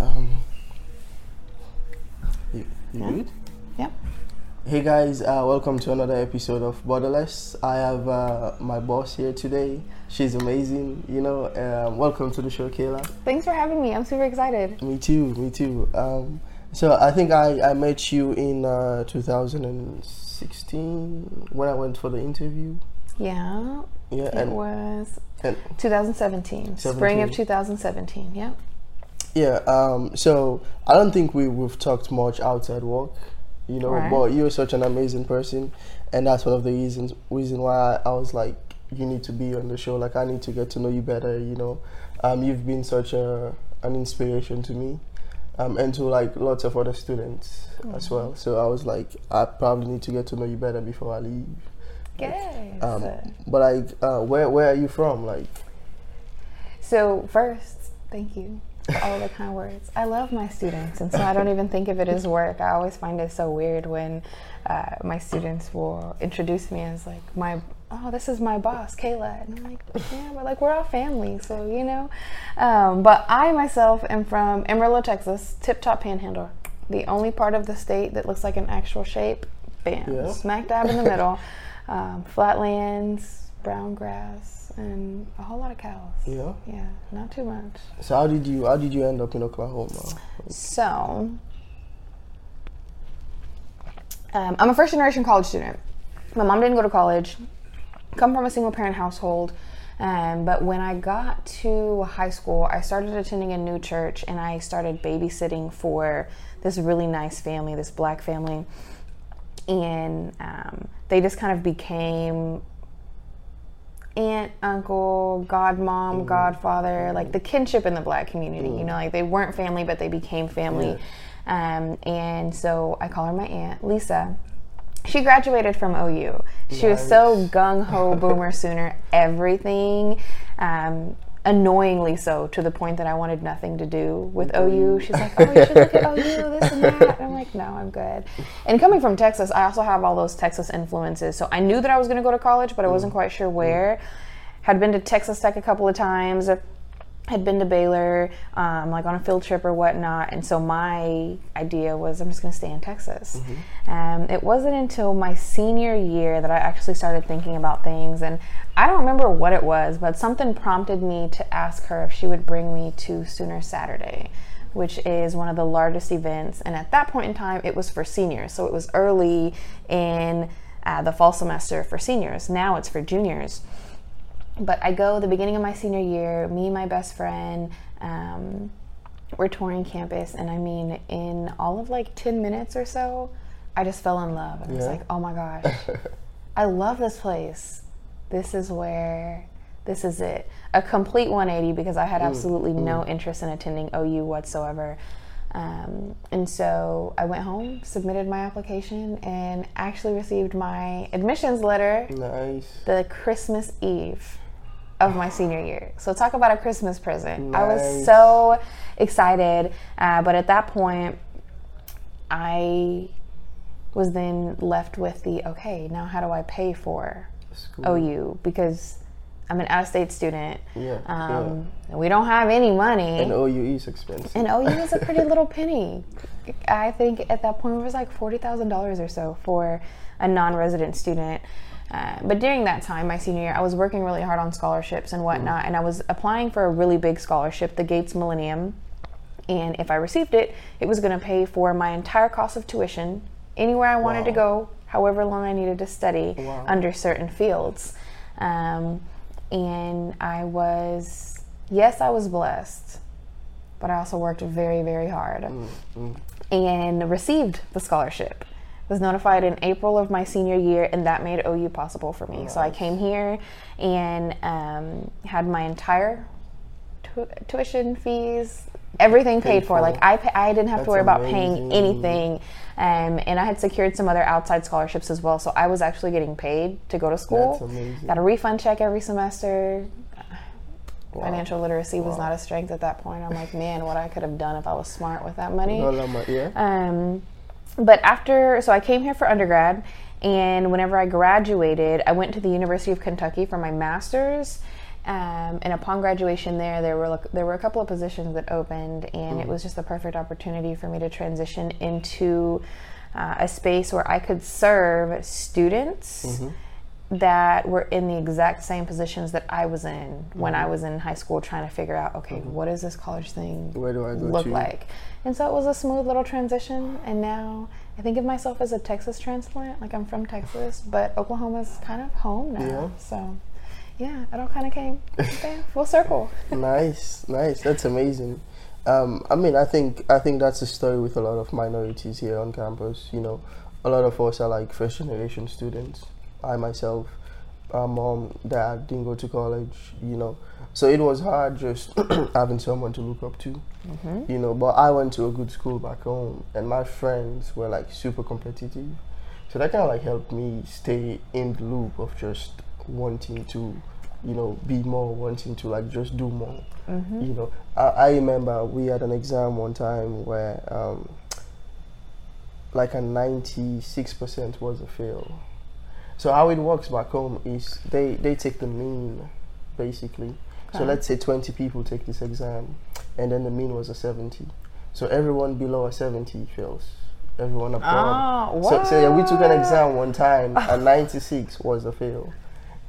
Um, you, you Yeah. good? Yep. Hey guys, uh, welcome to another episode of Borderless. I have uh, my boss here today. She's amazing, you know. Um, welcome to the show, Kayla. Thanks for having me. I'm super excited. Me too, me too. Um, so I think I, I met you in uh, 2016 when I went for the interview. Yeah. Yeah, It was and 2017. Spring of 2017. Yeah. Yeah. Um, so I don't think we we've talked much outside work, you know. Right. But you're such an amazing person, and that's one of the reasons reason why I, I was like, you need to be on the show. Like I need to get to know you better. You know, um, you've been such a an inspiration to me, um, and to like lots of other students as well. So I was like, I probably need to get to know you better before I leave. Yes. Um, but like, uh, where where are you from? Like, so first, thank you all the kind words. I love my students, and so I don't even think of it as work. I always find it so weird when uh, my students will introduce me as like my oh this is my boss Kayla, and I'm like yeah, but like we're all family, so you know. Um, but I myself am from Amarillo, Texas, Tip Top Panhandle, the only part of the state that looks like an actual shape. Bam, Yeah. smack dab in the middle. Um, flatlands, brown grass, and a whole lot of cows. yeah. Yeah, not too much. So how did you how did you end up in Oklahoma? So, um, I'm a first generation college student. My mom didn't go to college, come from a single parent household. Um, but when I got to high school, I started attending a new church and I started babysitting for this really nice family, this black family. And um, they just kind of became aunt, uncle, godmom, godfather, like the kinship in the black community. You know, like they weren't family, but they became family. Um, and so I call her my aunt, Lisa. She graduated from OU. She was so gung ho boomer sooner, everything. Um, annoyingly so to the point that I wanted nothing to do with mm-hmm. OU. She's like, oh, you should look at OU, this and that. And I'm like, no, I'm good. And coming from Texas, I also have all those Texas influences. So I knew that I was going to go to college, but I wasn't mm-hmm. quite sure mm-hmm. where. Had been to Texas Tech a couple of times. Had been to Baylor, um, like on a field trip or whatnot, and so my idea was I'm just going to stay in Texas. Um, it wasn't until my senior year that I actually started thinking about things, and I don't remember what it was, but something prompted me to ask her if she would bring me to Sooner Saturday, which is one of the largest events. And at that point in time, it was for seniors, so it was early in uh, the fall semester for seniors. Now it's for juniors but I go the beginning of my senior year, me and my best friend, um, we're touring campus, and I mean, in all of like 10 minutes or so, I just fell in love. And I was like, oh my gosh, I love this place. This is where, this is it. A complete 180 because I had absolutely no interest in attending OU whatsoever. Um, and so I went home, submitted my application, and actually received my admissions letter Nice. the Christmas Eve of my senior year. So talk about a Christmas present. I was so excited, uh, but at that point, I was then left with the okay. Now how do I pay for School. OU because I'm an out-of-state student. Yeah. Um, and We don't have any money. And OU is expensive. And OU is a pretty little penny. I think at that point it was like forty thousand dollars or so for a non-resident student. Uh, but during that time, my senior year, I was working really hard on scholarships and whatnot, and I was applying for a really big scholarship, the Gates Millennium. And if I received it, it was going to pay for my entire cost of tuition anywhere I wanted to go, however long I needed to study Wow. under certain fields. Um, and I was, yes, I was blessed, but I also worked very, very hard Mm, and received the scholarship. Was notified in April of my senior year, and that made OU possible for me. So I came here and um, had my entire tu- tuition fees, everything paid, Paid for. for. Like I, pa- I didn't have to worry about paying anything. Um, and I had secured some other outside scholarships as well, so I was actually getting paid to go to school. That's amazing. Got a refund check every semester. Wow. Financial literacy was not a strength at that point. I'm like, man, what I could have done if I was smart with that money. No, no, yeah. Um, but after, so I came here for undergrad, and whenever I graduated, I went to the University of Kentucky for my master's. Um, and upon graduation there, there were there were a couple of positions that opened, and Mm. it was just the perfect opportunity for me to transition into uh, a space where I could serve students Mm-hmm. That were in the exact same positions that I was in when Mm-hmm. I was in high school, trying to figure out, okay, what does this college thing Where do I go look to? like? And so it was a smooth little transition, and now I think of myself as a Texas transplant. Like I'm from Texas, but Oklahoma's kind of home now. Yeah. So, yeah, it all kind of came okay, full circle. nice, nice. That's amazing. Um, I mean, I think I think that's the story with a lot of minorities here on campus. You know, a lot of us are like first generation students. I myself, our mom, dad didn't go to college. You know, so it was hard just having someone to look up to. You know, but I went to a good school back home, and my friends were like super competitive. So that kind of like helped me stay in the loop of just wanting to, you know, be more, wanting to like just do more. You know, I, I remember we had an exam one time where um, like a 96% was a fail. So how it works back home is they, they take the mean basically. So let's say 20 people take this exam and then the mean was a 70. So everyone below a 70 fails. Everyone above. Oh, So, so yeah, we took an exam one time and 96 was a fail.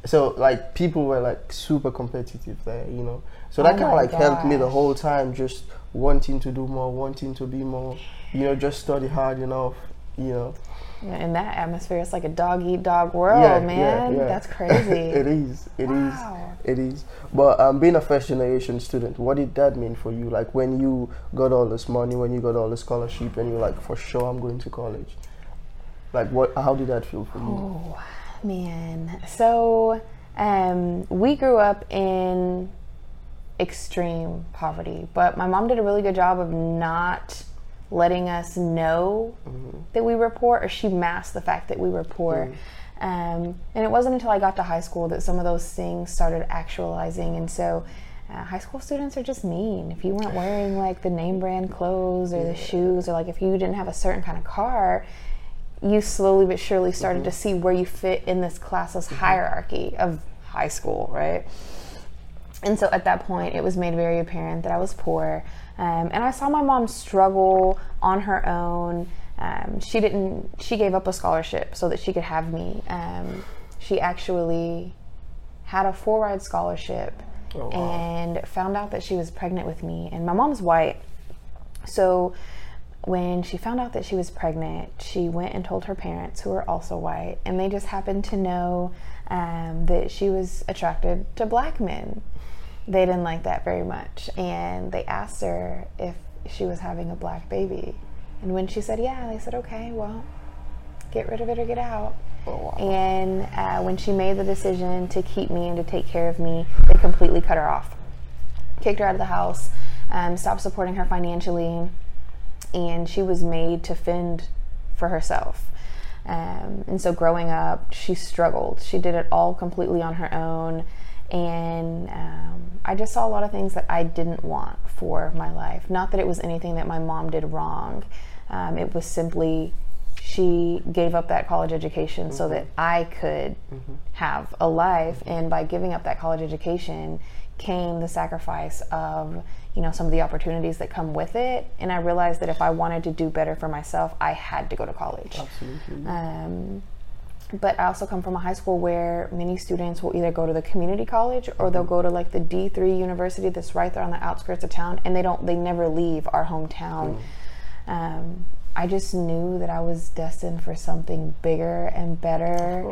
So like people were like super competitive there, you know. So that Oh kind of like helped me the whole time, just wanting to do more, wanting to be more, you know, just study hard enough, you know. Yeah, in that atmosphere, it's like a dog eat dog world, Yeah, yeah, man. yeah. That's crazy. it is. It is. Wow. It is. But um, being a first generation student, what did that mean for you? Like when you got all this money, when you got all the scholarship, and you're like, for sure, I'm going to college. Like what? How did that feel for you? Oh man. So um, we grew up in extreme poverty, but my mom did a really good job of not letting us know that we were poor, or she masked the fact that we were poor. Um, and it wasn't until I got to high school that some of those things started actualizing. And so, uh, high school students are just mean. If you weren't wearing like the name brand clothes or the shoes, or like if you didn't have a certain kind of car, you slowly but surely started to see where you fit in this class's hierarchy of high school, right? And so at that point, it was made very apparent that I was poor. Um, and I saw my mom struggle on her own. Um, she didn't, she gave up a scholarship so that she could have me. Um, she actually had a full ride scholarship Oh, wow. and found out that she was pregnant with me. And my mom's white. So when she found out that she was pregnant, she went and told her parents, who were also white, and they just happened to know um, that she was attracted to black men. They didn't like that very much, and they asked her if she was having a black baby. And when she said yeah, they said, okay, well, get rid of it or get out. Oh, wow. And uh, when she made the decision to keep me and to take care of me, they completely cut her off. Kicked her out of the house, um, stopped supporting her financially, and she was made to fend for herself. Um, and so growing up, she struggled. She did it all completely on her own. And um, I just saw a lot of things that I didn't want for my life. Not that it was anything that my mom did wrong, um, it was simply she gave up that college education so that I could have a life. And by giving up that college education came the sacrifice of, you know, some of the opportunities that come with it. And I realized that if I wanted to do better for myself, I had to go to college. Absolutely. Um, but I also come from a high school where many students will either go to the community college or they'll go to like the D3 university that's right there on the outskirts of town and they don't they never leave our hometown. Um, I just knew that I was destined for something bigger and better.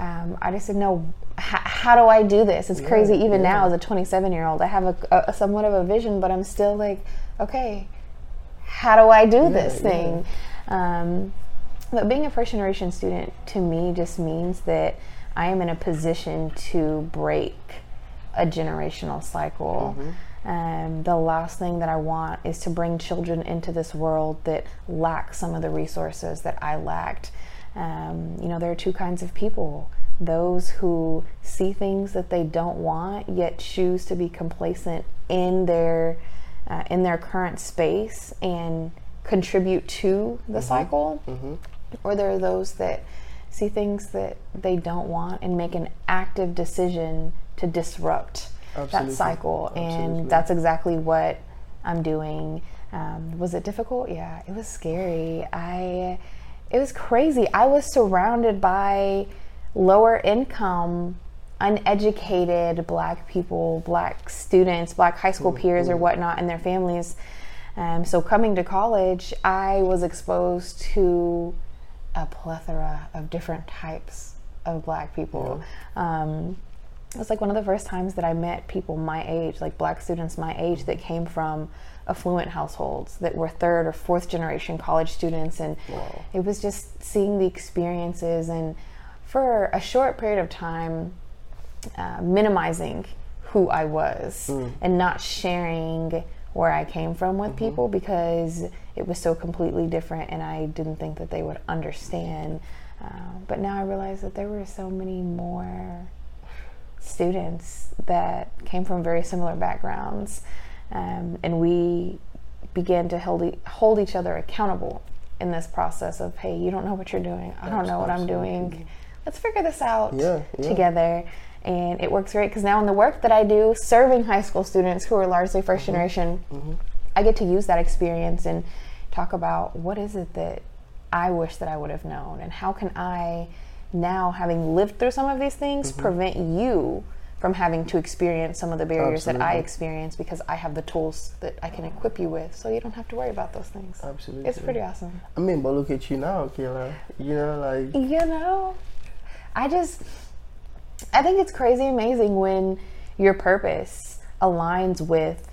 Um, I just didn't know how do I do this. It's crazy even now as a 27 year old. I have a, a somewhat of a vision, but I'm still like, okay, how do I do this yeah. thing? Um, but being a first generation student to me just means that I am in a position to break a generational cycle. Um, the last thing that I want is to bring children into this world that lack some of the resources that I lacked. Um, you know, there are two kinds of people those who see things that they don't want yet choose to be complacent in their uh, in their current space and contribute to the cycle or there are those that see things that they don't want and make an active decision to disrupt Absolutely. that cycle, Absolutely. and that's exactly what I'm doing. Um, was it difficult? Yeah, it was scary. I, it was crazy. I was surrounded by lower income, uneducated Black people, Black students, Black high school peers, or whatnot, and their families. Um, so coming to college, I was exposed to a plethora of different types of Black people. Um, it was like one of the first times that I met people my age, like black students my age, that came from affluent households that were third or fourth generation college students. And Wow. it was just seeing the experiences and for a short period of time, uh, minimizing who I was and not sharing where I came from with people because it was so completely different and I didn't think that they would understand. Uh, but now I realize that there were so many more students that came from very similar backgrounds, um, and we began to hold, e- hold each other accountable in this process of, hey, you don't know what you're doing. I don't know what I'm doing. Let's figure this out Yeah, yeah. together. And it works great because now in the work that I do, serving high school students who are largely 1st generation, I get to use that experience and talk about what is it that I wish that I would have known, and how can I now, having lived through some of these things, mm-hmm. prevent you from having to experience some of the barriers that I Absolutely. experience because I have the tools that I can equip you with, so you don't have to worry about those things. Absolutely. It's pretty awesome. I mean, but look at you now, Kayla. You know, like You know, I just, I think it's crazy amazing when your purpose aligns with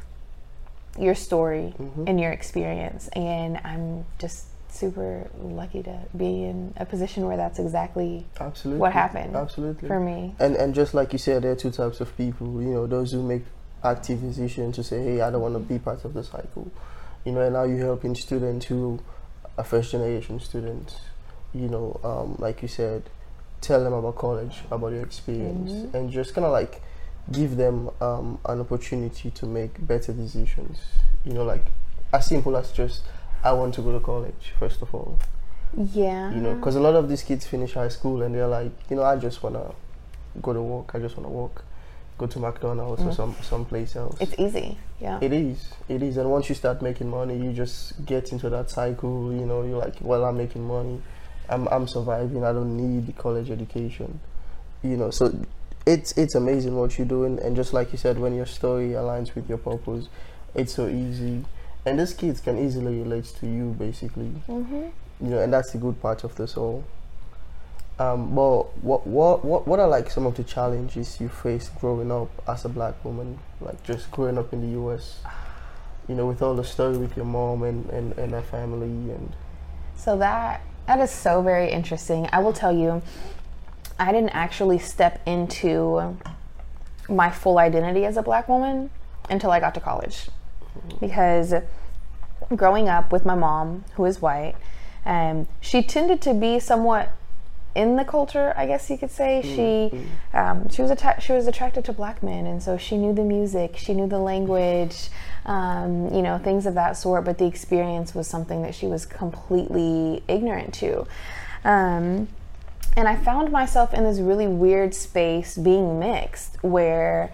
your story and your experience. And I'm just super lucky to be in a position where that's exactly absolutely what happened Absolutely. for me. And and just like you said, there are two types of people. You know, those who make active decision to say, "Hey, I don't want to be part of the cycle." You know, and now you're helping students who are first generation students. You know, um, like you said, tell them about college, about your experience, and just kind of like give them um, an opportunity to make better decisions. You know, like as simple as just, I want to go to college. First of all, Yeah. you know because a lot of these kids finish high school and they're like you know i just want to go to work i just want to work go to mcdonald's or some someplace else it's easy. Yeah. it is it is and once you start making money you just get into that cycle you know you're like well i'm making money i'm, I'm surviving i don't need the college education you know so it's it's amazing what you're doing and just like you said when your story aligns with your purpose it's so easy and these kids can easily relate to you basically hmm you know, and that's the good part of this all. Um, but what what what what are like some of the challenges you faced growing up as a black woman, like just growing up in the U.S. You know, with all the story with your mom and and and her family and So that that is so very interesting. I will tell you, I didn't actually step into my full identity as a black woman until I got to college. Because growing up with my mom, who is white, um, she tended to be somewhat in the culture, I guess you could say. She um, she was atta- she was attracted to black men, and so she knew the music, she knew the language, um, you know, things of that sort. But the experience was something that she was completely ignorant to. Um, and I found myself in this really weird space being mixed where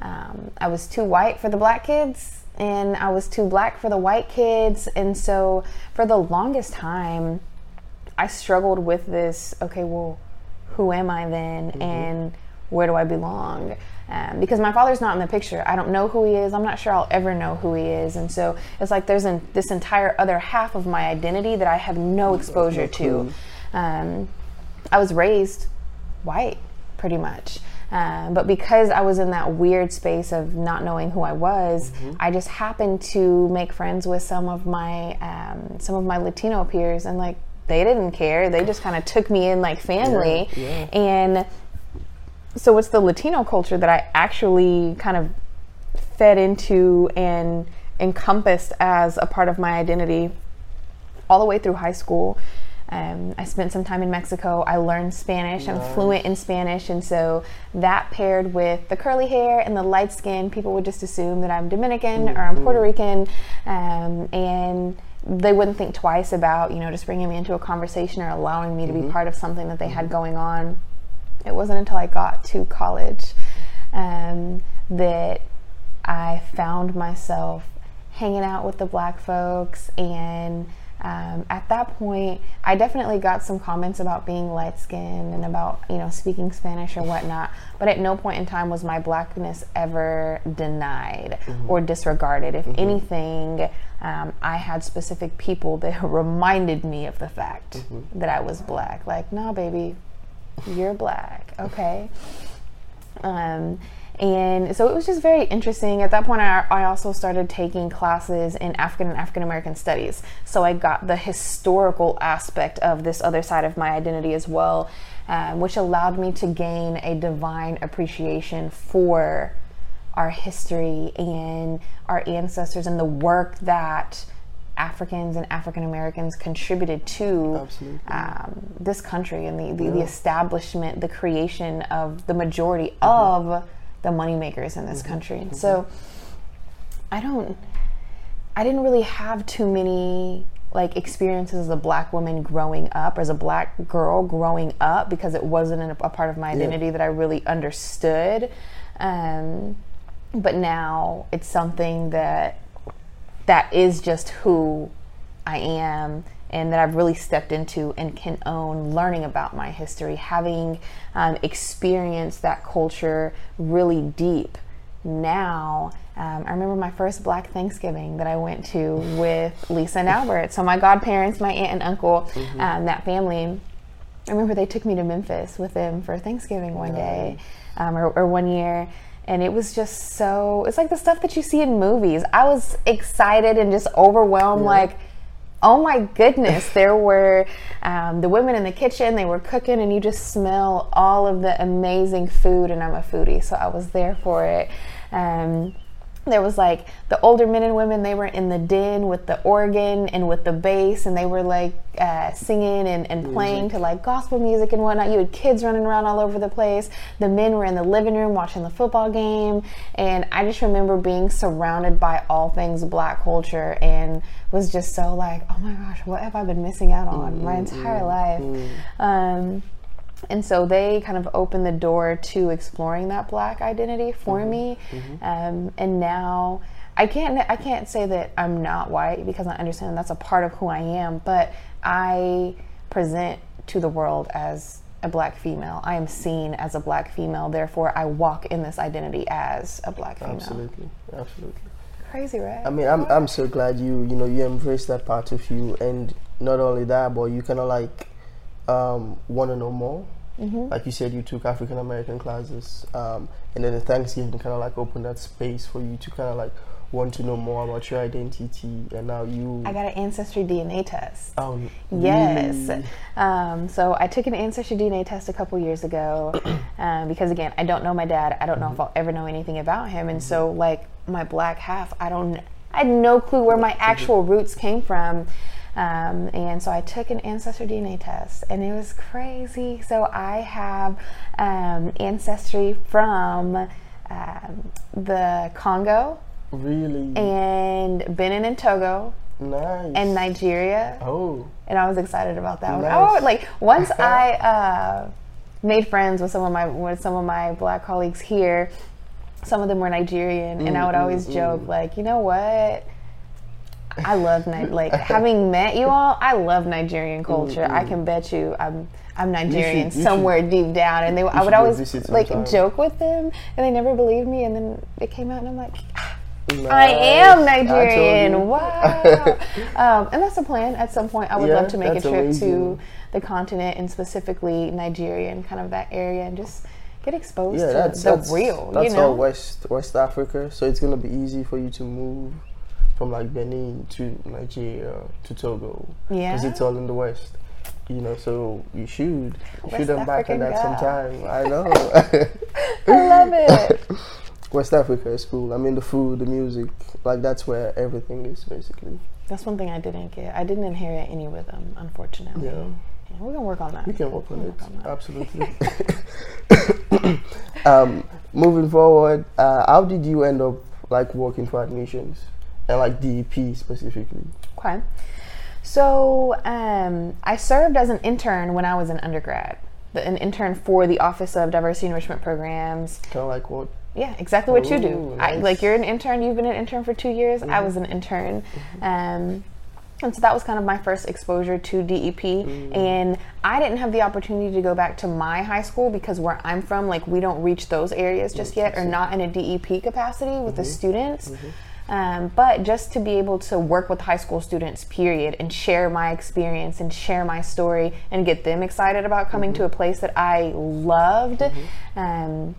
um, I was too white for the black kids and I was too black for the white kids. And so for the longest time, I struggled with this okay, well, who am I then? And where do I belong? Um, because my father's not in the picture. I don't know who he is. I'm not sure I'll ever know who he is. And so it's like there's an, this entire other half of my identity that I have no exposure to. Um, I was raised white, pretty much. Um, but because I was in that weird space of not knowing who I was, I just happened to make friends with some of my um, some of my Latino peers, and like they didn't care. They just kind of took me in like family, Yeah, and so it's the Latino culture that I actually kind of fed into and encompassed as a part of my identity all the way through high school. Um, I spent some time in Mexico. I learned Spanish. I'm fluent in Spanish. And so that paired with the curly hair and the light skin, people would just assume that I'm Dominican or I'm Puerto Rican. Um, and they wouldn't think twice about, you know, just bringing me into a conversation or allowing me to be part of something that they had going on. It wasn't until I got to college um, that I found myself hanging out with the black folks and um, at that point, I definitely got some comments about being light skinned and about, you know, speaking Spanish or whatnot. But at no point in time was my blackness ever denied mm-hmm. or disregarded. If mm-hmm. anything, um, I had specific people that reminded me of the fact mm-hmm. that I was black. Like, no, baby, you're black. Okay. Um, and so it was just very interesting. At that point, I, I also started taking classes in African and African American studies. So I got the historical aspect of this other side of my identity as well, um, which allowed me to gain a divine appreciation for our history and our ancestors and the work that Africans and African Americans contributed to um, this country and the, the, yeah. the, establishment, the creation of the majority mm-hmm. of the moneymakers in this mm-hmm. country. Mm-hmm. so I don't, I didn't really have too many like experiences as a black woman growing up, or as a black girl growing up, because it wasn't a, a part of my identity yeah. that I really understood. Um, but now it's something that that is just who I am and that I've really stepped into and can own learning about my history, having um, experienced that culture really deep. Now, um, I remember my first Black Thanksgiving that I went to with Lisa and Albert. So, my godparents, my aunt and uncle, mm-hmm. um, that family, I remember they took me to Memphis with them for Thanksgiving one day um, or, or one year and it was just so it's like the stuff that you see in movies i was excited and just overwhelmed yeah. like oh my goodness, there were um, the women in the kitchen, they were cooking, and you just smell all of the amazing food. And I'm a foodie, so I was there for it. Um, there was like the older men and women they were in the den with the organ and with the bass and they were like uh, singing and, and playing to like gospel music and whatnot you had kids running around all over the place the men were in the living room watching the football game and i just remember being surrounded by all things black culture and was just so like oh my gosh what have i been missing out on my entire life mm-hmm. um, and so they kind of opened the door to exploring that black identity for mm-hmm. me mm-hmm. Um, and now i can't i can't say that i'm not white because i understand that's a part of who i am but i present to the world as a black female i am seen as a black female therefore i walk in this identity as a black female absolutely absolutely crazy right i mean i'm, I'm so glad you you know you embrace that part of you and not only that but you kind of like um, want to know more. Mm-hmm. Like you said, you took African American classes, um, and then the Thanksgiving kind of like opened that space for you to kind of like want to know more about your identity, and now you. I got an ancestry DNA test. Oh, yes. Um, so I took an ancestry DNA test a couple years ago, um, because again, I don't know my dad. I don't know mm-hmm. if I'll ever know anything about him, and mm-hmm. so like my black half, I don't. I had no clue where my mm-hmm. actual roots came from. Um, and so I took an ancestry DNA test, and it was crazy. So I have um, ancestry from um, the Congo, really, and Benin and Togo. Nice. And Nigeria. Oh. And I was excited about that nice. one. Oh, like once I uh, made friends with some of my with some of my black colleagues here, some of them were Nigerian, mm, and I would always mm, joke mm. like, you know what? I love like having met you all. I love Nigerian culture. Mm-hmm. I can bet you I'm I'm Nigerian should, somewhere should, deep down. And they I would always like joke with them, and they never believed me. And then it came out, and I'm like. Nice. I am Nigerian. I wow. um, and that's the plan. At some point, I would yeah, love to make a trip amazing. to the continent and specifically Nigeria and kind of that area and just get exposed yeah, to that's, the that's, real. That's you know? all West West Africa, so it's gonna be easy for you to move from like Benin to Nigeria to Togo. Yeah. Because it's all in the West. You know, so you should West should them back at that sometime. I know. I love it. West Africa is cool. I mean, the food, the music, like that's where everything is basically. That's one thing I didn't get. I didn't inherit any rhythm, unfortunately. Yeah. yeah we're gonna work on that. We can work on it. Work on Absolutely. um, moving forward, uh, how did you end up like working for admissions? and like DEP specifically? Okay. So um, I served as an intern when I was an undergrad, an intern for the Office of Diversity Enrichment Programs. Kind of like what Yeah, exactly what you do. Ooh, I. Mm-hmm. like you're an intern. You've been an intern for two years. I was an intern, um, and so that was kind of my first exposure to DEP. Mm. And I didn't have the opportunity to go back to my high school because where I'm from, like we don't reach those areas just yet, or not in a DEP capacity with Mm-hmm. the students. Um, but just to be able to work with high school students, period, and share my experience and share my story and get them excited about coming Mm-hmm. to a place that I loved. Um,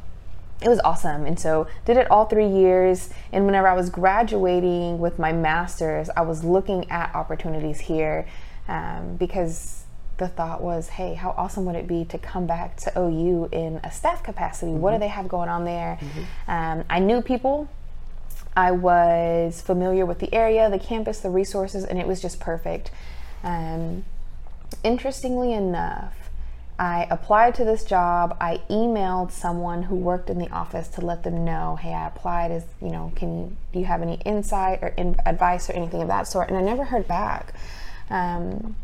it was awesome. And so did it all three years. And whenever i was graduating with my master's i was looking at opportunities here um, because the thought was hey how awesome would it be to come back to ou in a staff capacity? What do they have going on there? Um, i knew people. I was familiar with the area, the campus, the resources, and it was just perfect. Um, interestingly enough, I applied to this job. I emailed someone who worked in the office to let them know, "Hey, I applied. Is you know, can you, do you have any insight or in, advice or anything of that sort?" And I never heard back. Um,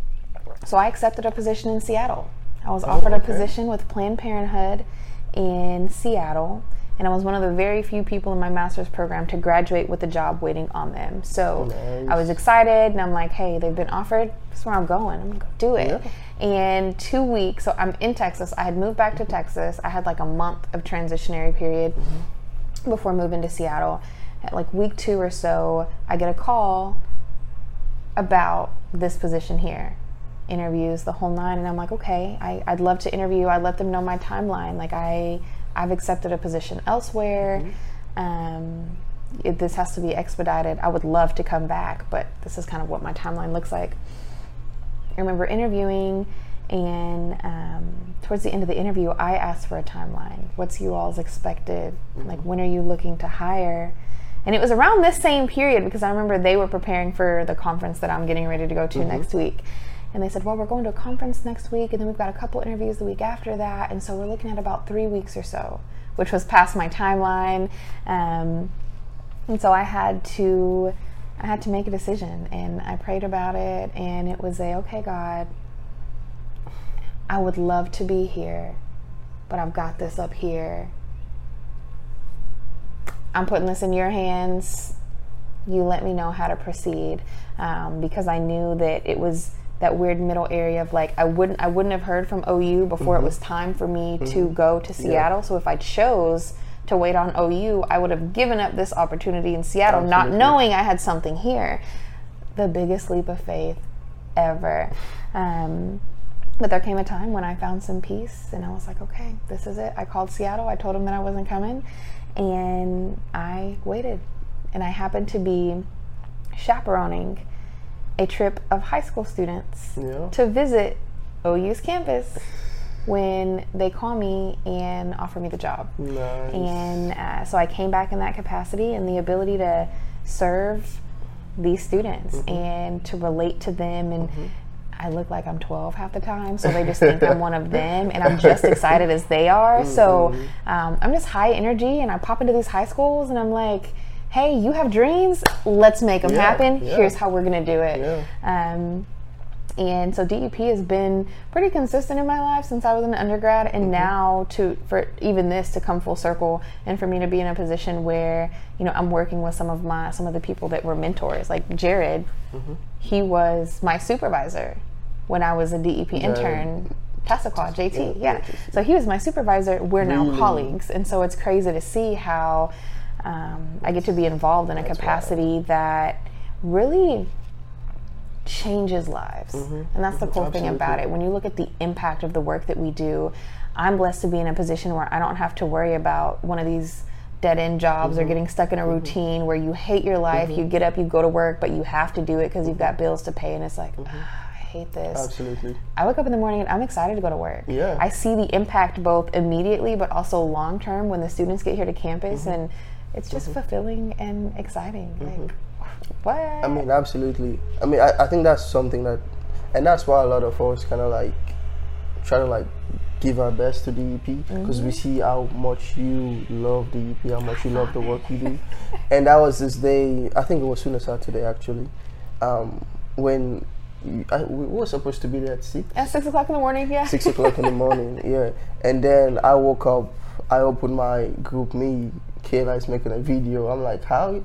so I accepted a position in Seattle. I was offered a okay. position with Planned Parenthood in Seattle, and I was one of the very few people in my master's program to graduate with a job waiting on them. So I was excited, and I'm like, "Hey, they've been offered. That's where I'm going. I'm gonna go do it." And two weeks, so I'm in Texas. I had moved back to Texas. I had like a month of transitionary period mm-hmm. before moving to Seattle. At like week two or so, I get a call about this position here interviews the whole nine and i'm like okay I, i'd love to interview i let them know my timeline like i i've accepted a position elsewhere. Um, it, this has to be expedited. I would love to come back but this is kind of what my timeline looks like. I remember interviewing and um, towards the end of the interview i asked for a timeline. What's you all's expected? Like when are you looking to hire? And it was around this same period because I remember they were preparing for the conference that I'm getting ready to go to next week. And they said, Well, we're going to a conference next week, and then we've got a couple interviews the week after that. And so we're looking at about three weeks or so, which was past my timeline. Um, and so I had to. I had to make a decision and I prayed about it and it was a okay God I would love to be here but I've got this up here I'm putting this in your hands. You let me know how to proceed um, because I knew that it was that weird middle area of like I wouldn't I wouldn't have heard from OU before it was time for me to go to Seattle. So if I chose to wait on OU, I would have given up this opportunity in Seattle, not knowing I had something here. The biggest leap of faith ever. Um, but there came a time when I found some peace and I was like, okay, this is it. I called Seattle. I told them that I wasn't coming and I waited. And I happened to be chaperoning a trip of high school students Yeah. to visit OU's campus when they call me and offer me the job. Nice. And uh, so I came back in that capacity and the ability to serve these students Mm-hmm. and to relate to them. And I look like I'm 12 half the time, so they just think I'm one of them, and I'm just excited as they are. So Mm-hmm. um, I'm just high energy, and I pop into these high schools, and I'm like, "Hey, you have dreams? Let's make them Yeah, happen. yeah. Here's how we're gonna do it." Yeah. Um, and so DEP has been pretty consistent in my life since I was an undergrad, and Mm-hmm. now to for even this to come full circle, and for me to be in a position where you know I'm working with some of my some of the people that were mentors, like Jared. Mm-hmm. He was my supervisor when I was a DEP intern. Tassaquah, JT, Yeah, yeah. yeah, So he was my supervisor. We're now Really? colleagues, and so it's crazy to see how um, I get to be involved in a That's capacity that really changes lives. And that's the cool thing about it. When you look at the impact of the work that we do, I'm blessed to be in a position where I don't have to worry about one of these dead end jobs or getting stuck in a routine where you hate your life, you get up, you go to work, but you have to do it because you've got bills to pay and it's like, "Ah, I hate this. Absolutely. I wake up in the morning and I'm excited to go to work. Yeah. I see the impact both immediately but also long term when the students get here to campus Mm-hmm. and it's just mm-hmm. fulfilling and exciting. Like mm-hmm. what? I mean, absolutely. I mean, I, I think that's something that, and that's why a lot of us kind of like try to like give our best to DEP because we mm-hmm. see how much you love DEP, how much you love the work you do. and that was this day, I think it was sooner Saturday actually, um, when I, we were supposed to be there at six. At six o'clock in the morning, yeah. six o'clock in the morning. Yeah, and then I woke up. I opened my GroupMe Kayla is making a video. I'm like, how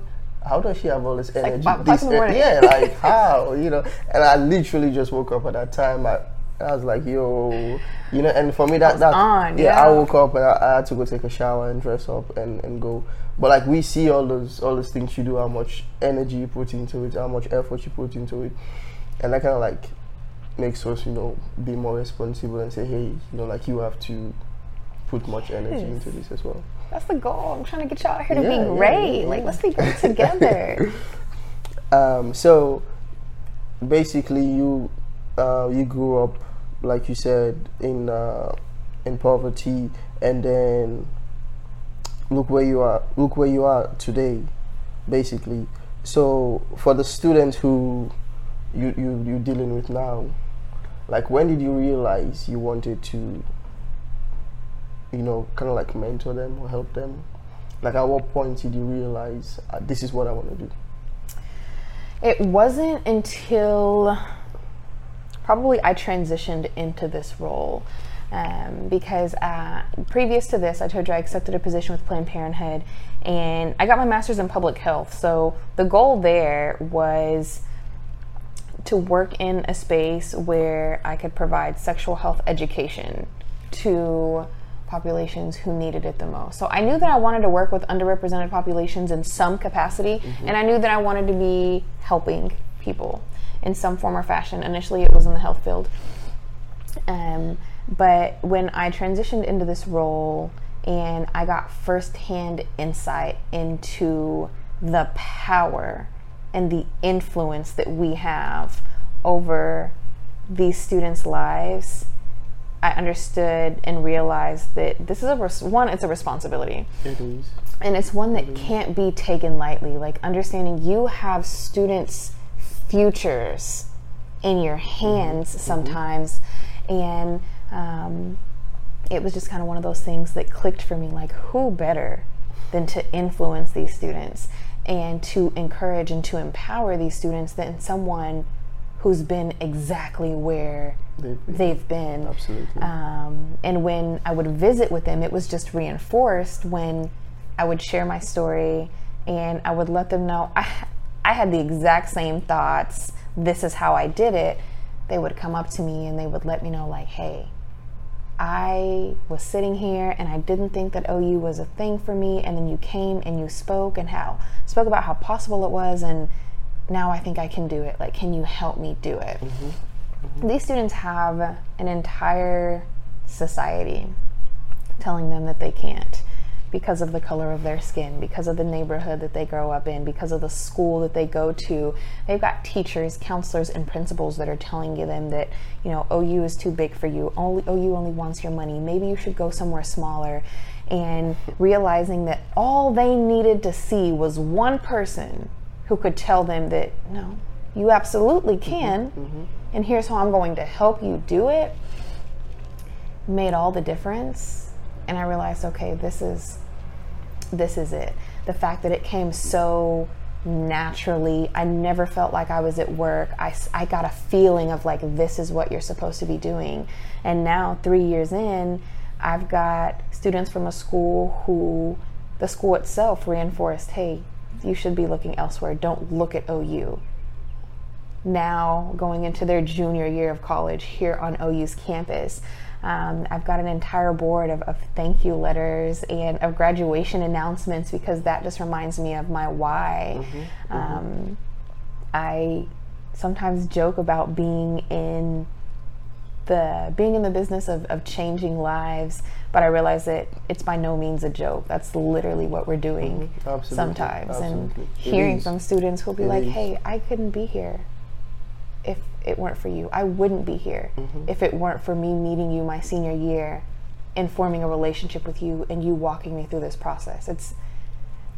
how does she have all this energy? five This- yeah, like how you know? And I literally just woke up at that time. I, I was like, yo, you know, and for me that that on, yeah, I woke up and I, I had to go take a shower and dress up and, and go. But like we see all those all those things you do, how much energy you put into it, how much effort you put into it, and that kind of like makes us, you know, be more responsible and say, hey, you know, like you have to put much energy into this as well. That's the goal. I'm trying to get y'all out here to Yeah, be great. yeah, Like, let's be great together. Um, so basically, you uh, you grew up, like you said, in uh, in poverty, and then look where you are. Look where you are today, basically. So for the students who you you you dealing with now, like when did you realize you wanted to, you know, kind of like mentor them or help them? Like at what point did you realize uh, this is what I want to do? It wasn't until probably I transitioned into this role. Um, because uh, previous to this, I told you I accepted a position with Planned Parenthood and I got my master's in public health. So the goal there was to work in a space where I could provide sexual health education to populations who needed it the most. So I knew that I wanted to work with underrepresented populations in some capacity, and I knew that I wanted to be helping people in some form or fashion. Initially, it was in the health field. Um, but when I transitioned into this role and I got firsthand insight into the power and the influence that we have over these students' lives, I understood and realized that this is a res- one, it's a responsibility. It is. and it's one that can't be taken lightly like understanding you have students futures in your hands sometimes. And um, it was just kind of one of those things that clicked for me like who better than to influence these students and to encourage and to empower these students than someone who's been exactly where They've been. they've been Absolutely. um, and when I would visit with them, it was just reinforced when I would share my story and I would let them know I, I had the exact same thoughts. This is how I did it. They would come up to me and they would let me know, like, hey, I was sitting here and I didn't think that OU was a thing for me. And then you came and you spoke and how spoke about how possible it was. And now I think I can do it. Like, can you help me do it? Mm-hmm. Mm-hmm. These students have an entire society telling them that they can't because of the color of their skin, because of the neighborhood that they grow up in, because of the school that they go to. They've got teachers, counselors, and principals that are telling them that, you know, OU is too big for you. Only OU only wants your money. Maybe you should go somewhere smaller. And realizing that all they needed to see was one person who could tell them that, no, you absolutely mm-hmm, can. Mm-hmm. And here's how I'm going to help you do it made all the difference. And i realized okay this is this is it. The fact that it came so naturally i never felt like i was at work. I, I got a feeling of like this is what you're supposed to be doing. And now three years in i've got students from a school who the school itself reinforced hey you should be looking elsewhere don't look at ou now going into their junior year of college here on OU's campus. Um, I've got an entire board of, of thank you letters and of graduation announcements because that just reminds me of my why. Um, I sometimes joke about being in the being in the business of, of changing lives, but I realize that it's by no means a joke. That's literally what we're doing Absolutely. sometimes. Absolutely. And It hearing is. from students who'll be It like, is. hey, I couldn't be here if it weren't for you. I wouldn't be here Mm-hmm. if it weren't for me meeting you my senior year and forming a relationship with you and you walking me through this process. It's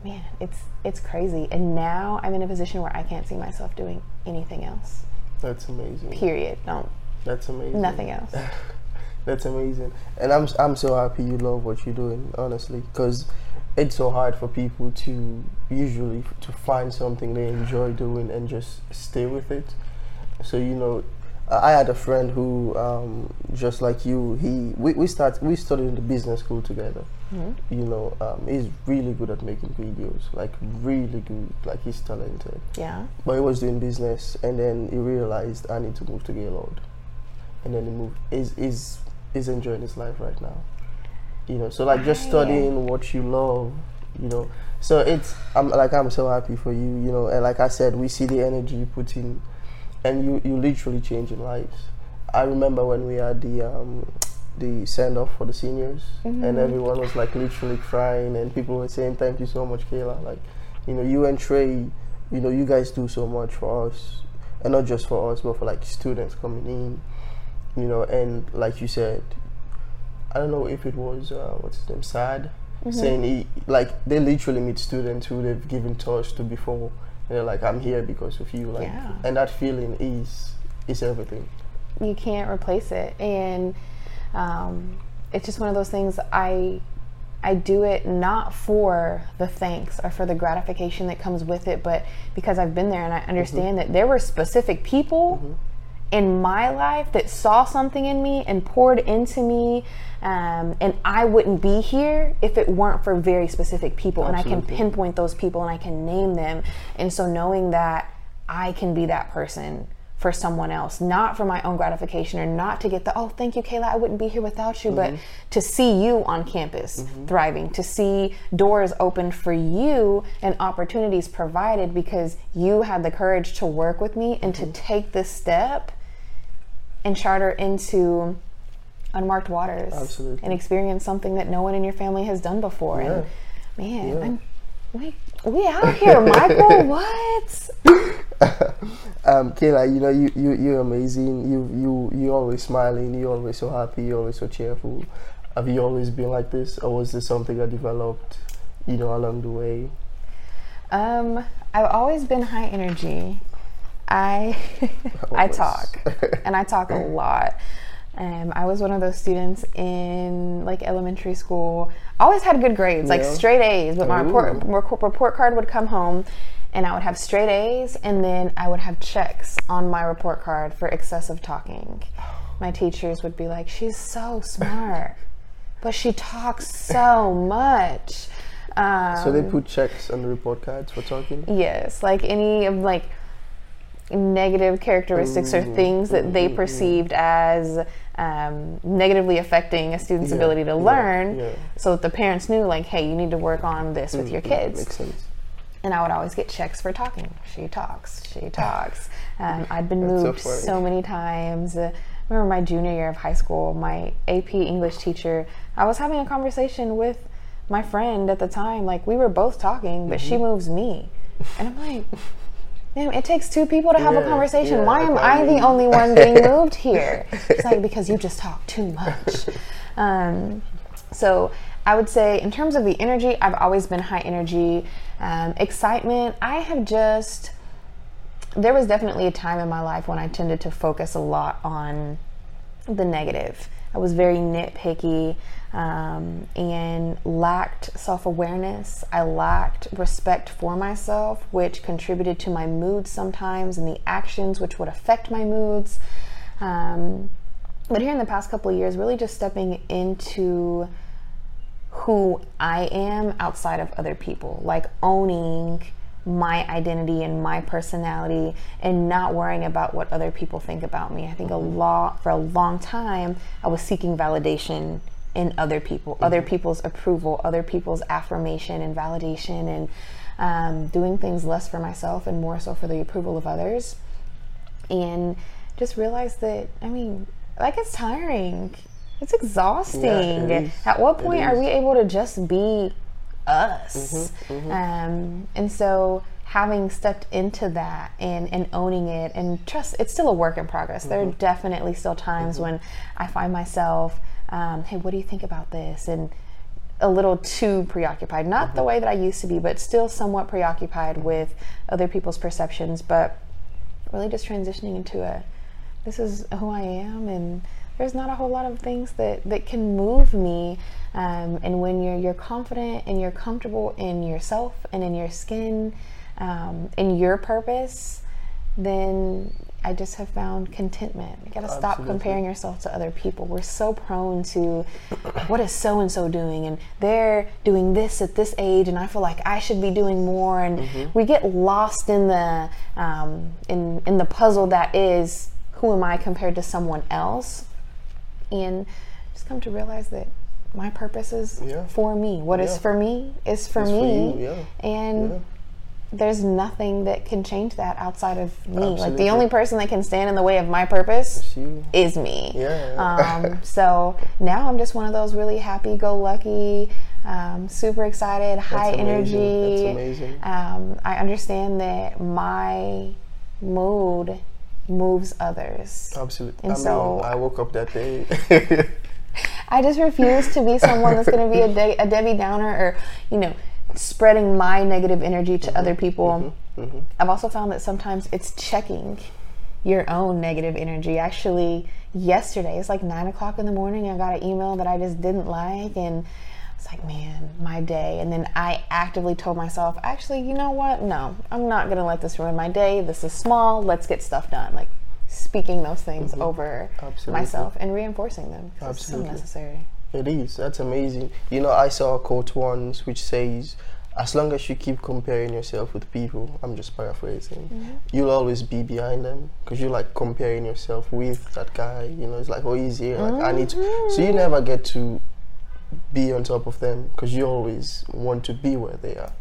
man, it's it's crazy. And now I'm in a position where I can't see myself doing anything else. That's amazing. Period. No, That's amazing. nothing else. That's amazing, and I'm I'm so happy you love what you're doing, honestly, because it's so hard for people to usually to find something they enjoy doing and just stay with it. So you know, I had a friend who, um, just like you, he we we start we studied in the business school together, You know, um, he's really good at making videos, like really good. Like he's talented. Yeah. But he was doing business, and then he realized I need to move to Gaylord, and then he moved. He's he's, he's enjoying his life right now. You know, so like just studying what you love. You know, so it's I'm like I'm so happy for you. You know, and like I said, we see the energy you put in, and you you literally changing lives. I remember when we had the um, the send off for the seniors, and everyone was like literally crying, and people were saying, "Thank you so much, Kayla." Like, you know, you and Trey, you know, you guys do so much for us, and not just for us, but for like students coming in, you know, and like you said, I don't know if it was uh, what's his name, Sad, saying he like they literally meet students who they've given tours to before, and they're like, "I'm here because of you," like, Yeah. and that feeling is is everything. you can't replace it and um, it's just one of those things i i do it not for the thanks or for the gratification that comes with it but because i've been there and i understand that there were specific people in my life that saw something in me and poured into me um, and i wouldn't be here if it weren't for very specific people and i can pinpoint those people and i can name them. And so knowing that i can be that person for someone else, not for my own gratification or not to get the, oh, thank you, Kayla, I wouldn't be here without you, but mm-hmm. to see you on campus mm-hmm. thriving, to see doors opened for you and opportunities provided because you had the courage to work with me and to mm-hmm. take this step and charter into unmarked waters Absolutely. and experience something that no one in your family has done before. And man, Yeah. I'm, we, we out here, Michael. what? Um, Kayla, you know you you you're amazing. You you you always smiling. You're always so happy. You're always so cheerful. Have you always been like this, or was this something that developed, you know, along the way? Um, I've always been high energy. I I talk, and I talk a lot. Um, I was one of those students in like elementary school. Always had good grades, like straight A's. But my report, Ooh. report report card would come home, and I would have straight A's, and then I would have checks on my report card for excessive talking. My teachers would be like, "She's so smart, but she talks so much." Um, So they put checks on the report cards for talking. Yes, like any of like negative characteristics or things that they perceived as um, negatively affecting a student's Yeah, ability to yeah, learn, yeah. so that the parents knew like, hey, you need to work on this with your kids. Makes sense. And I would always get checks for talking. She talks. She talks. Um, I'd been That's so moved so, many times. Uh, I remember my junior year of high school, my AP English teacher. I was having a conversation with my friend at the time. Like we were both talking, but Mm-hmm. she moves me, and I'm like. Damn, it takes two people to have a conversation. yeah, Why am can't I the only one being moved here? It's like because you just talk too much. Um, so I would say, in terms of the energy, I've always been high energy. Um, excitement, I have just. There was definitely a time in my life when I tended to focus a lot on the negative. I was very nitpicky um, and lacked self awareness. I lacked respect for myself, which contributed to my moods sometimes and the actions which would affect my moods. Um, but here in the past couple of years, really just stepping into who I am outside of other people, like owning my identity and my personality and not worrying about what other people think about me. I think a lot for a long time I was seeking validation in other people, other people's approval, other people's affirmation and validation and um, doing things less for myself and more so for the approval of others and just realized that I mean, like it's tiring. It's exhausting. it is. At what point are we able to just be us? Mm-hmm, Um, and so having stepped into that and, and owning it and trust it's still a work in progress. There Mm-hmm. are definitely still times when I find myself, um, hey, what do you think about this? And a little too preoccupied. Not Mm-hmm. the way that I used to be, but still somewhat preoccupied with other people's perceptions. But really just transitioning into a this is who I am and there's not a whole lot of things that, that can move me um, and when you're you're confident and you're comfortable in yourself and in your skin um, in your purpose then I just have found contentment. You gotta stop Absolutely. comparing yourself to other people. We're so prone to what is so and so doing, and they're doing this at this age, and I feel like I should be doing more, and we get lost in the um, in in the puzzle that is who am I compared to someone else, and just come to realize that my purpose is Yeah. for me. What is Yeah. for me is for It's for me, you, yeah. and. There's nothing that can change that outside of me. Like the only person that can stand in the way of my purpose is me. Yeah. Um, so now I'm just one of those really happy-go-lucky, um, super excited, high amazing. energy. That's amazing. Um, I understand that my mood moves others. Absolutely. And I mean, so- I woke up that day. I just refuse to be someone that's going to be a, De- a Debbie Downer or, you know, spreading my negative energy to mm-hmm. other people. Mm-hmm. Mm-hmm. I've also found that sometimes it's checking your own negative energy. Actually, yesterday, it's like nine o'clock in the morning, I got an email that I just didn't like, and it's like, man, my day. And then I actively told myself, actually, you know what? No, I'm not going to let this ruin my day. This is small. Let's get stuff done. Like, speaking those things over Absolutely. myself and reinforcing them. 'cause It's so necessary. It is. That's amazing. You know, I saw a quote once which says, "As long as you keep comparing yourself with people, I'm just paraphrasing, Mm-hmm. you'll always be behind them because you're like comparing yourself with that guy. You know, it's like, oh, he's here. Like, I need to. So you never get to be on top of them because you always want to be where they are.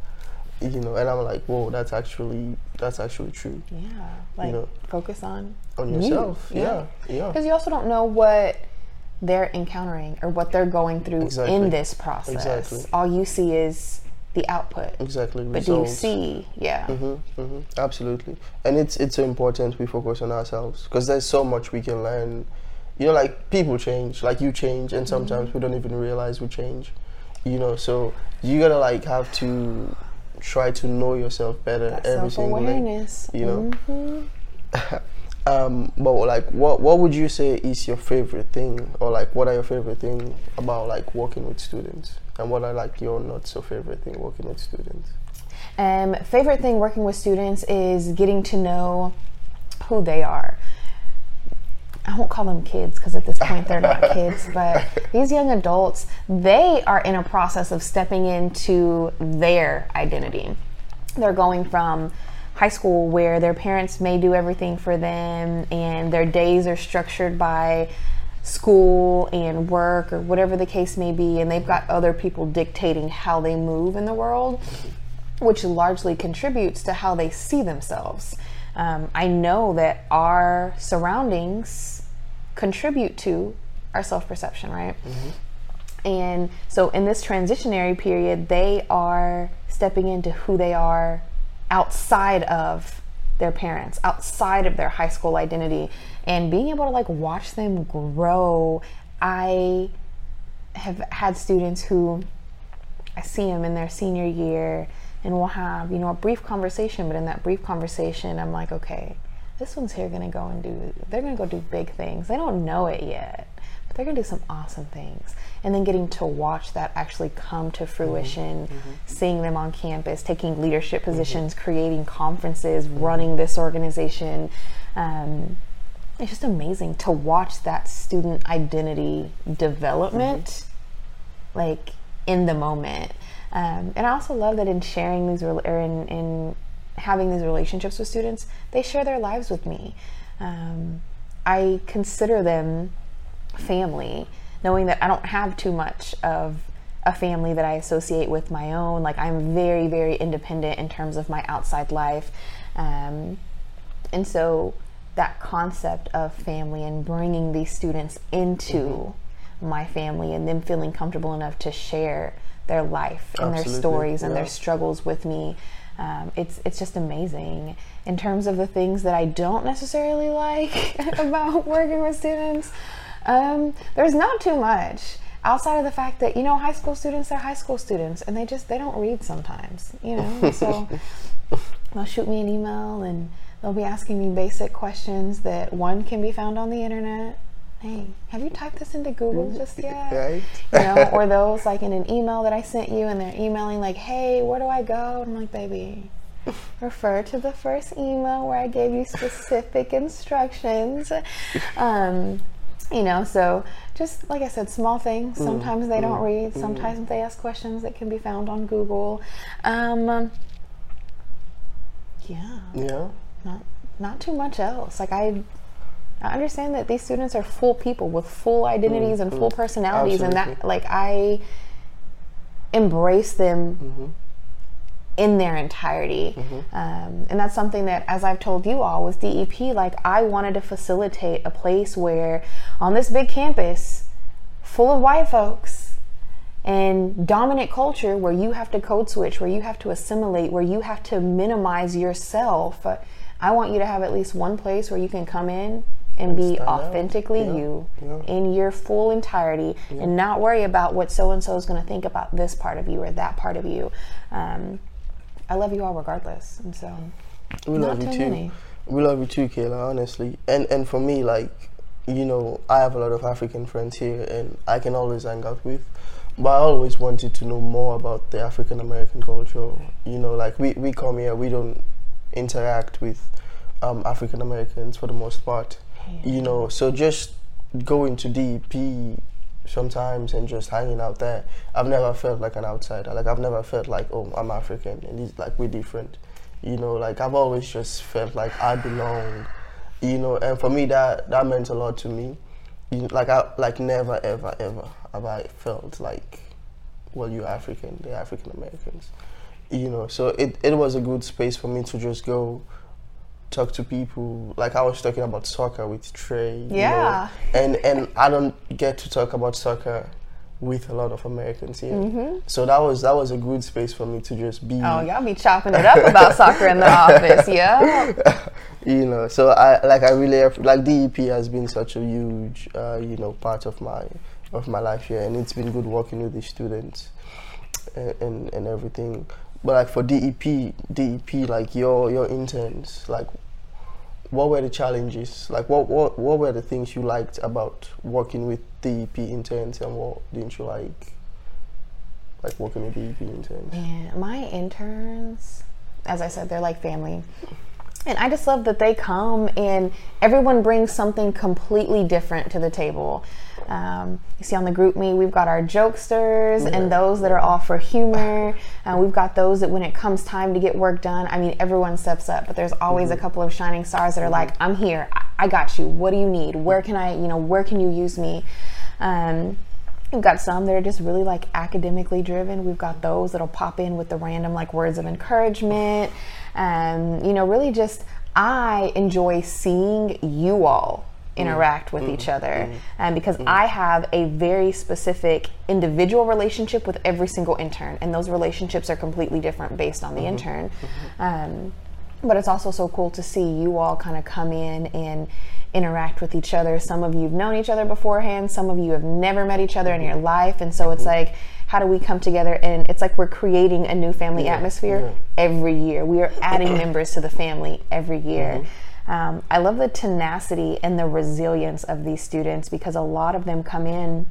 You know, and I'm like, whoa, that's actually that's actually true Yeah, like know. focus on on you. yourself. Yeah, yeah. Because you also don't know what they're encountering or what they're going through Exactly. in this process. Exactly. All you see is the output. Exactly. But do you see? Yeah. hmm hmm Absolutely, and it's it's so important we focus on ourselves because there's so much we can learn. You know, like people change, like you change, and sometimes we don't even realize we change. You know, so you gotta like have to try to know yourself better That every single day. You know, Mhm. um, but like, what what would you say is your favorite thing, or like, what are your favorite thing about like working with students, and what are like your not so favorite thing working with students? Um, favorite thing working with students is getting to know who they are. I won't call them kids because at this point they're not kids, but these young adults, they are in a process of stepping into their identity. They're going from high school where their parents may do everything for them and their days are structured by school and work or whatever the case may be, and they've got other people dictating how they move in the world which largely contributes to how they see themselves. Um, I know that our surroundings contribute to our self perception, right? And so in this transitionary period, they are stepping into who they are outside of their parents, outside of their high school identity, and being able to like watch them grow. I have had students who I see them in their senior year and we'll have, you know, a brief conversation, but in that brief conversation, I'm like, okay, this one's here gonna go and do, they're gonna go do big things. They don't know it yet, they're gonna do some awesome things. And then getting to watch that actually come to fruition, seeing them on campus, taking leadership positions, creating conferences, running this organization. Um, it's just amazing to watch that student identity development like in the moment. Um, and I also love that in sharing these or in, in having these relationships with students, they share their lives with me. Um, I consider them family, knowing that I don't have too much of a family that I associate with my own. Like I'm very, very independent in terms of my outside life. Um, and so that concept of family and bringing these students into my family and them feeling comfortable enough to share their life and their Absolutely, stories and yeah. their struggles with me. Um, it's it's just amazing in terms of the things that I don't necessarily like about working with students. Um, there's not too much outside of the fact that you know high school students are high school students and they just they don't read sometimes you know? So they'll shoot me an email and they'll be asking me basic questions that one can be found on the internet. Hey have you typed this into google just yet? Right? you know or those like in an email that i sent you and they're emailing like hey where do i go? And i'm like baby refer to the first email where I gave you specific instructions. Um, you know, so just like I said, small things. Mm, Sometimes they don't mm, read. Mm. Sometimes they ask questions that can be found on Google. Um, yeah, Yeah. not not too much else. Like I, I understand that these students are full people with full identities and full mm-hmm. personalities, and that like I embrace them mm-hmm. In their entirety. Um, and that's something that, as I've told you all with DEP, like I wanted to facilitate a place where on this big campus full of white folks and dominant culture where you have to code switch, where you have to assimilate, where you have to minimize yourself. I want you to have at least one place where you can come in and be authentically Yeah, you yeah. in your full entirety and not worry about what so and so is going to think about this part of you or that part of you. Um, I love you all regardless. And so, We not love you too too. many. We love you too, Kayla, honestly. And and for me, like, you know, I have a lot of African friends here and I can always hang out with. But I always wanted to know more about the African American culture. You know, like we, we come here, we don't interact with um, African Americans for the most part. You know, so just going to DEP sometimes and just hanging out there, I've never felt like an outsider. Like I've never felt like, oh, I'm African and it's like we're different. You know, like I've always just felt like I belong. You know, and for me that that meant a lot to me. You know, like I like never ever ever have I felt like, well, you're African, they're African Americans. You know, so it, it was a good space for me to just go talk to people. Like I was talking about soccer with Trey. you know, Yeah. and and I don't get to talk about soccer with a lot of Americans here. So that was that was a good space for me to just be. oh, y'all be chopping it up about soccer in the office, yeah? you know so i like i really like dep has been such a huge uh, you know part of my of my life here and it's been good working with the students and, and and everything but like for dep dep like your your interns like what were the challenges like what what, what were the things you liked about working with dep interns and what didn't you like like working with dep interns Yeah, my interns, as I said, they're like family. And I just love that they come and everyone brings something completely different to the table. Um, you see on the GroupMe, we've got our jokesters and those that are all for humor. Uh, we've got those that when it comes time to get work done, I mean, everyone steps up, but there's always a couple of shining stars that are like, I'm here, I, I got you. What do you need? Where can I, you know, where can you use me? Um, We've got some that are just really like academically driven. We've got those that'll pop in with the random like words of encouragement. Um, you know, really just I enjoy seeing you all Mm. interact with mm. each other. Um, because I have a very specific individual relationship with every single intern, and those relationships are completely different based on the mm-hmm. intern. Mm-hmm. Um, but it's also so cool to see you all kind of come in and interact with each other. Some of you have known each other beforehand, some of you have never met each other in your mm-hmm. life, and so it's like, how do we come together? And it's like we're creating a new family atmosphere every year. We are adding members to the family every year. Um, I love the tenacity and the resilience of these students because a lot of them come in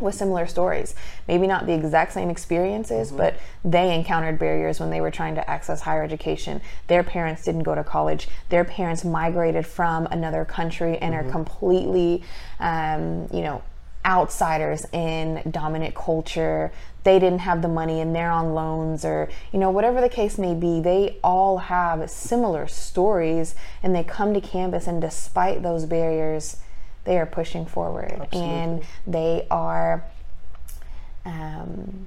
with similar stories. Maybe not the exact same experiences, but they encountered barriers when they were trying to access higher education. Their parents didn't go to college. Their parents migrated from another country and are completely, um, you know, outsiders in dominant culture. They didn't have the money and they're on loans, or, you know, whatever the case may be, they all have similar stories and they come to campus, and despite those barriers, they are pushing forward. And they are um,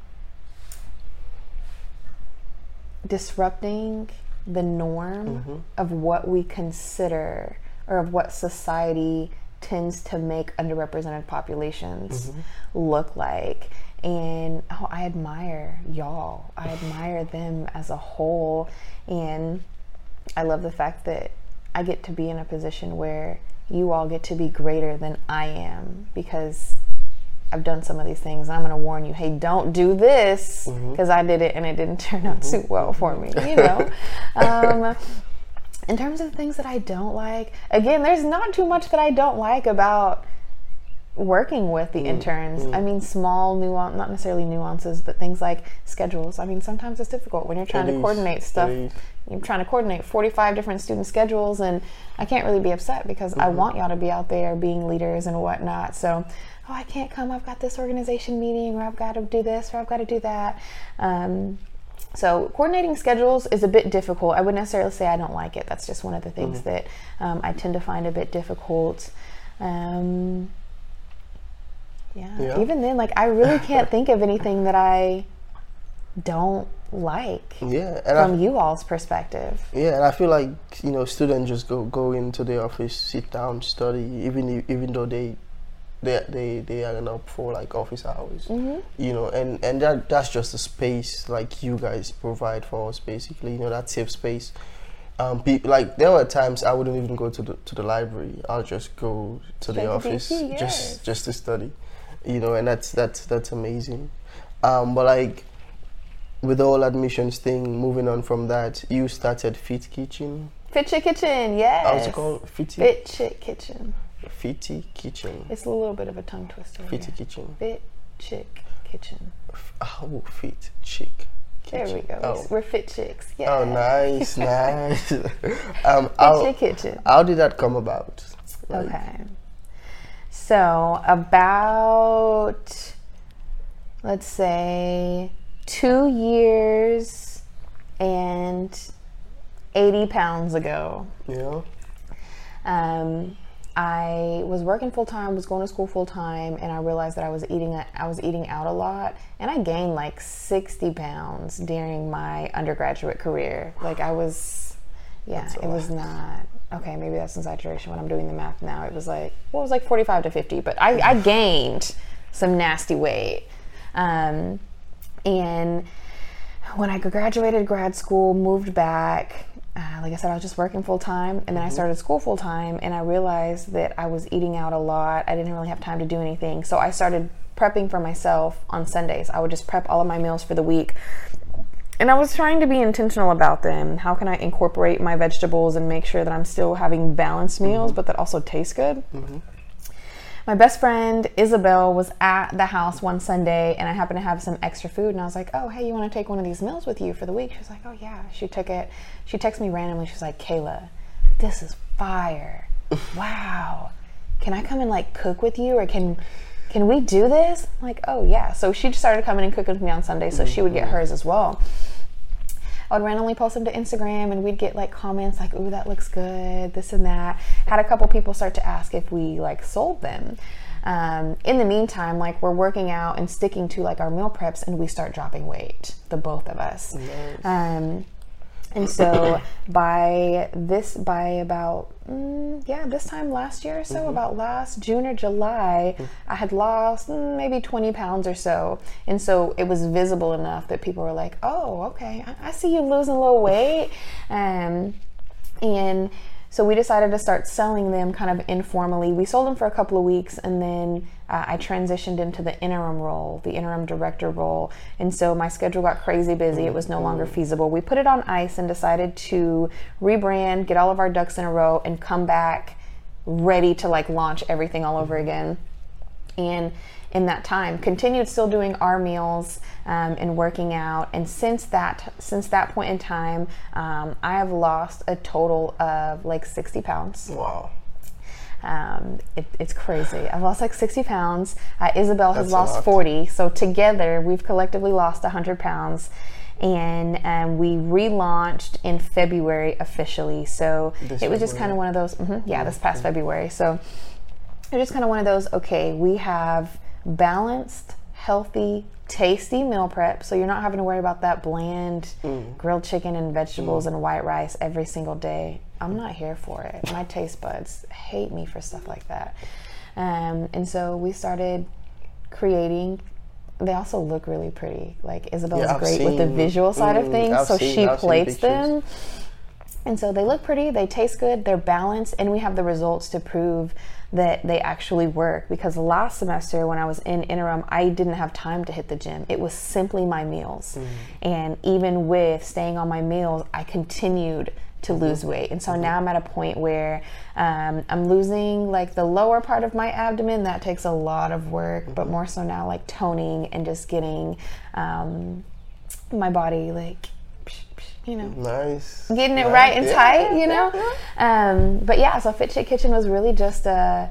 disrupting the norm of what we consider or of what society tends to make underrepresented populations mm-hmm. look like. And oh, I admire y'all. I admire them as a whole. And I love the fact that I get to be in a position where you all get to be greater than I am because I've done some of these things. And I'm going to warn you, hey, don't do this mm-hmm. because I did it and it didn't turn out mm-hmm. too well for me, you know. um, in terms of things that I don't like, again, there's not too much that I don't like about working with Mm, the interns. I mean, small nuance, not necessarily nuances, but things like schedules. I mean, sometimes it's difficult when you're trying It to is. coordinate stuff. You're trying to coordinate 45 different student schedules, and I can't really be upset because I Mm-hmm. want y'all to be out there being leaders and whatnot. So, oh, I can't come. I've got this organization meeting, or I've got to do this, or I've got to do that. Um, so coordinating schedules is a bit difficult. I wouldn't necessarily say I don't like it. That's just one of the things Mm-hmm. that um, I tend to find a bit difficult. Um, yeah. Yeah. Even then, like I really can't think of anything that I don't like Yeah, and I, from you all's perspective. Yeah, and I feel like you know students just go go into the office, sit down, study, even even though they they they they are up for like office hours. You know, and and that that's just a space like you guys provide for us, basically. You know, that safe space. Um, like there were times I wouldn't even go to the to the library. I'll just go to Straight the to office DC, yes. just just to study. You know, and that's that's that's amazing. Um, but like with the whole admissions thing, moving on from that, you started Fit Kitchen. Fit Kitchen, yes. How's it called? Fit Kitchen. Fitty Kitchen. It's a little bit of a tongue twister. Fitty yeah. Kitchen. Fit Chick Kitchen. F- Oh, fit chick. There we go. Oh, We're fit chicks. Yeah. oh nice, nice. um, how, Fit Chick Kitchen. how did that come about? Like, Okay. So about let's say two years and eighty pounds ago. Know? Um, I was working full time, was going to school full time, and I realized that I was eating I was eating out a lot, and I gained like sixty pounds during my undergraduate career. Like I was, yeah, it was not okay. Maybe that's an exaggeration when I'm doing the math now. It was like well, it was like forty five to fifty, but I, I gained some nasty weight, um, and when I graduated grad school, moved back. Uh, like I said, I was just working full time, and then I mm-hmm. started school full time, and I realized that I was eating out a lot. I didn't really have time to do anything, so I started prepping for myself on Sundays. I would just prep all of my meals for the week, and I was trying to be intentional about them. How can I incorporate my vegetables and make sure that I'm still having balanced meals, mm-hmm. but that also taste good? Mm-hmm. My best friend Isabel was at the house one Sunday and I happened to have some extra food and I was like, "Oh, hey, you want to take one of these meals with you for the week?" She was like, "Oh yeah." She took it. She texted me randomly. She's like, "Kayla, this is fire. wow. Can I come and like cook with you or can can we do this?" I'm like, "Oh yeah." So she just started coming and cooking with me on Sunday so she would get mm-hmm. hers as well. I would randomly post them to Instagram and we'd get like comments like, ooh, that looks good, this and that. Had a couple people start to ask if we like sold them. Um, in the meantime, like we're working out and sticking to like our meal preps and we start dropping weight, the both of us. Um, and so by this, by about, mm, yeah, this time last year or so, about last June or July, I had lost mm, maybe 20 pounds or so. And so it was visible enough that people were like, oh, okay, I, I see you losing a little weight. Um, and so we decided to start selling them kind of informally. We sold them for a couple of weeks and then uh, I transitioned into the interim role, the interim director role. And so my schedule got crazy busy. It was no longer feasible. We put it on ice and decided to rebrand, get all of our ducks in a row, and come back ready to like launch everything all over again and in that time continued still doing our meals um, and working out. And since that since that point in time um, i have lost a total of like 60 pounds. Wow. um, it, it's crazy. I've lost like 60 pounds. Uh, isabel has That's a lost 40 so together we've collectively lost 100 pounds. And um, we relaunched in February officially. So This it was just kind of one of those, mhm, yeah, this past February. So it was just kind of one of those, okay, we have balanced, healthy, tasty meal prep. So you're not having to worry about that bland grilled chicken and vegetables and white rice every single day. I'm not here for it. My taste buds hate me for stuff like that. Um, and so we started creating. They also look really pretty. Like Isabel's Yeah, great with the visual side of mm, things, I've so seen- she I've plates them. And so they look pretty, they taste good, they're balanced, and we have the results to prove that they actually work. Because last semester, when I was in interim, I didn't have time to hit the gym. It was simply my meals. And even with staying on my meals, I continued to lose weight. And so now I'm at a point where um, I'm losing like the lower part of my abdomen. That takes a lot of work, but more so now like toning and just getting um, my body like, you know, Nice. getting it Nice. right and Yeah, tight, yeah, you know. Um, but yeah, so Fit Chick Kitchen was really just a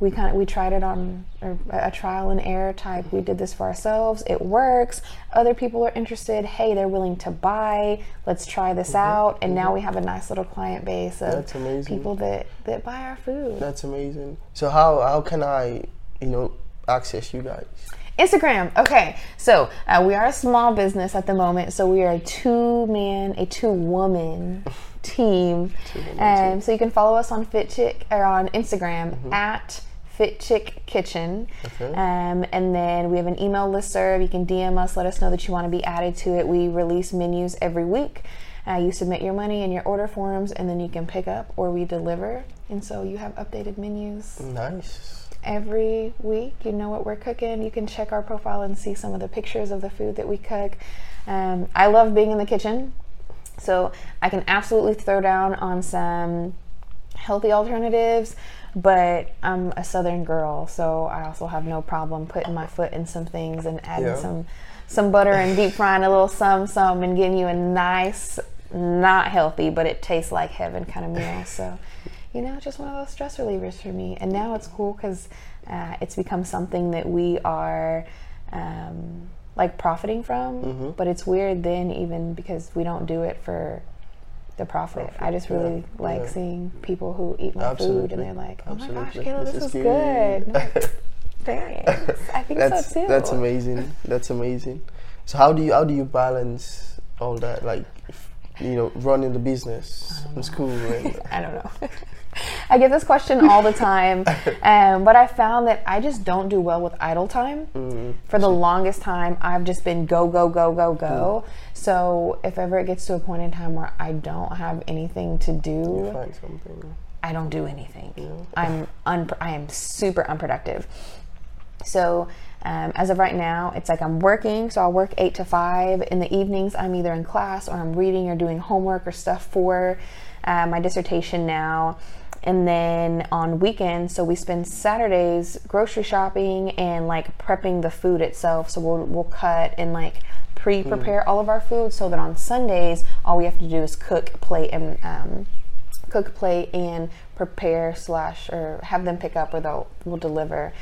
we kind of we tried it on or a trial and error type. We did this for ourselves. It works. Other people are interested. Hey, they're willing to buy. Let's try this out. And now we have a nice little client base of Mm-hmm. That's amazing. people that that buy our food. That's amazing. So how how can I, you know, access you guys? Instagram. Okay, so uh, we are a small business at the moment, so we are a two man, a two woman team. Um, so you can follow us on Fit Chick or on Instagram at Fit Chick Kitchen. Okay. Um, and then we have an email listserv. You can DM us, let us know that you want to be added to it. We release menus every week. Uh, you submit your money and your order forms, and then you can pick up or we deliver. And so you have updated menus Nice. Every week. You know what we're cooking. You can check our profile and see some of the pictures of the food that we cook. Um, I love being in the kitchen, so I can absolutely throw down on some healthy alternatives. But I'm a southern girl, so I also have no problem putting my foot in some things and adding Yeah. some some butter and deep frying a little some some and getting you a nice, not healthy, but it tastes like heaven kind of meal. So you know, just one of those stress relievers for me. And now it's cool because uh, it's become something that we are um, like profiting from. Mm-hmm. But it's weird then, even because we don't do it for the profit. I just yeah, really like yeah. seeing people who eat my food and they're like, "Oh my gosh, Absolutely. Kayla, this, This is good." good. Thanks. I think That's so too. that's amazing. That's amazing. So how do you how do you balance all that like you know running the business and school and I don't know. I get this question all the time, um, but I found that I just don't do well with idle time. Mm, For the longest time, I've just been go, go, go, go, go. So if ever it gets to a point in time where I don't have anything to do. I don't do anything. I'm un- I am super unproductive. So um, as of right now, it's like I'm working. So I'll work eight to five. In the evenings, I'm either in class or I'm reading or doing homework or stuff for uh, my dissertation now. And then on weekends, so we spend Saturdays grocery shopping and like prepping the food itself. So we'll we'll cut and like pre-prepare all of our food so that on Sundays all we have to do is cook, plate, and um, cook, plate, and prepare slash or have them pick up or they'll will deliver.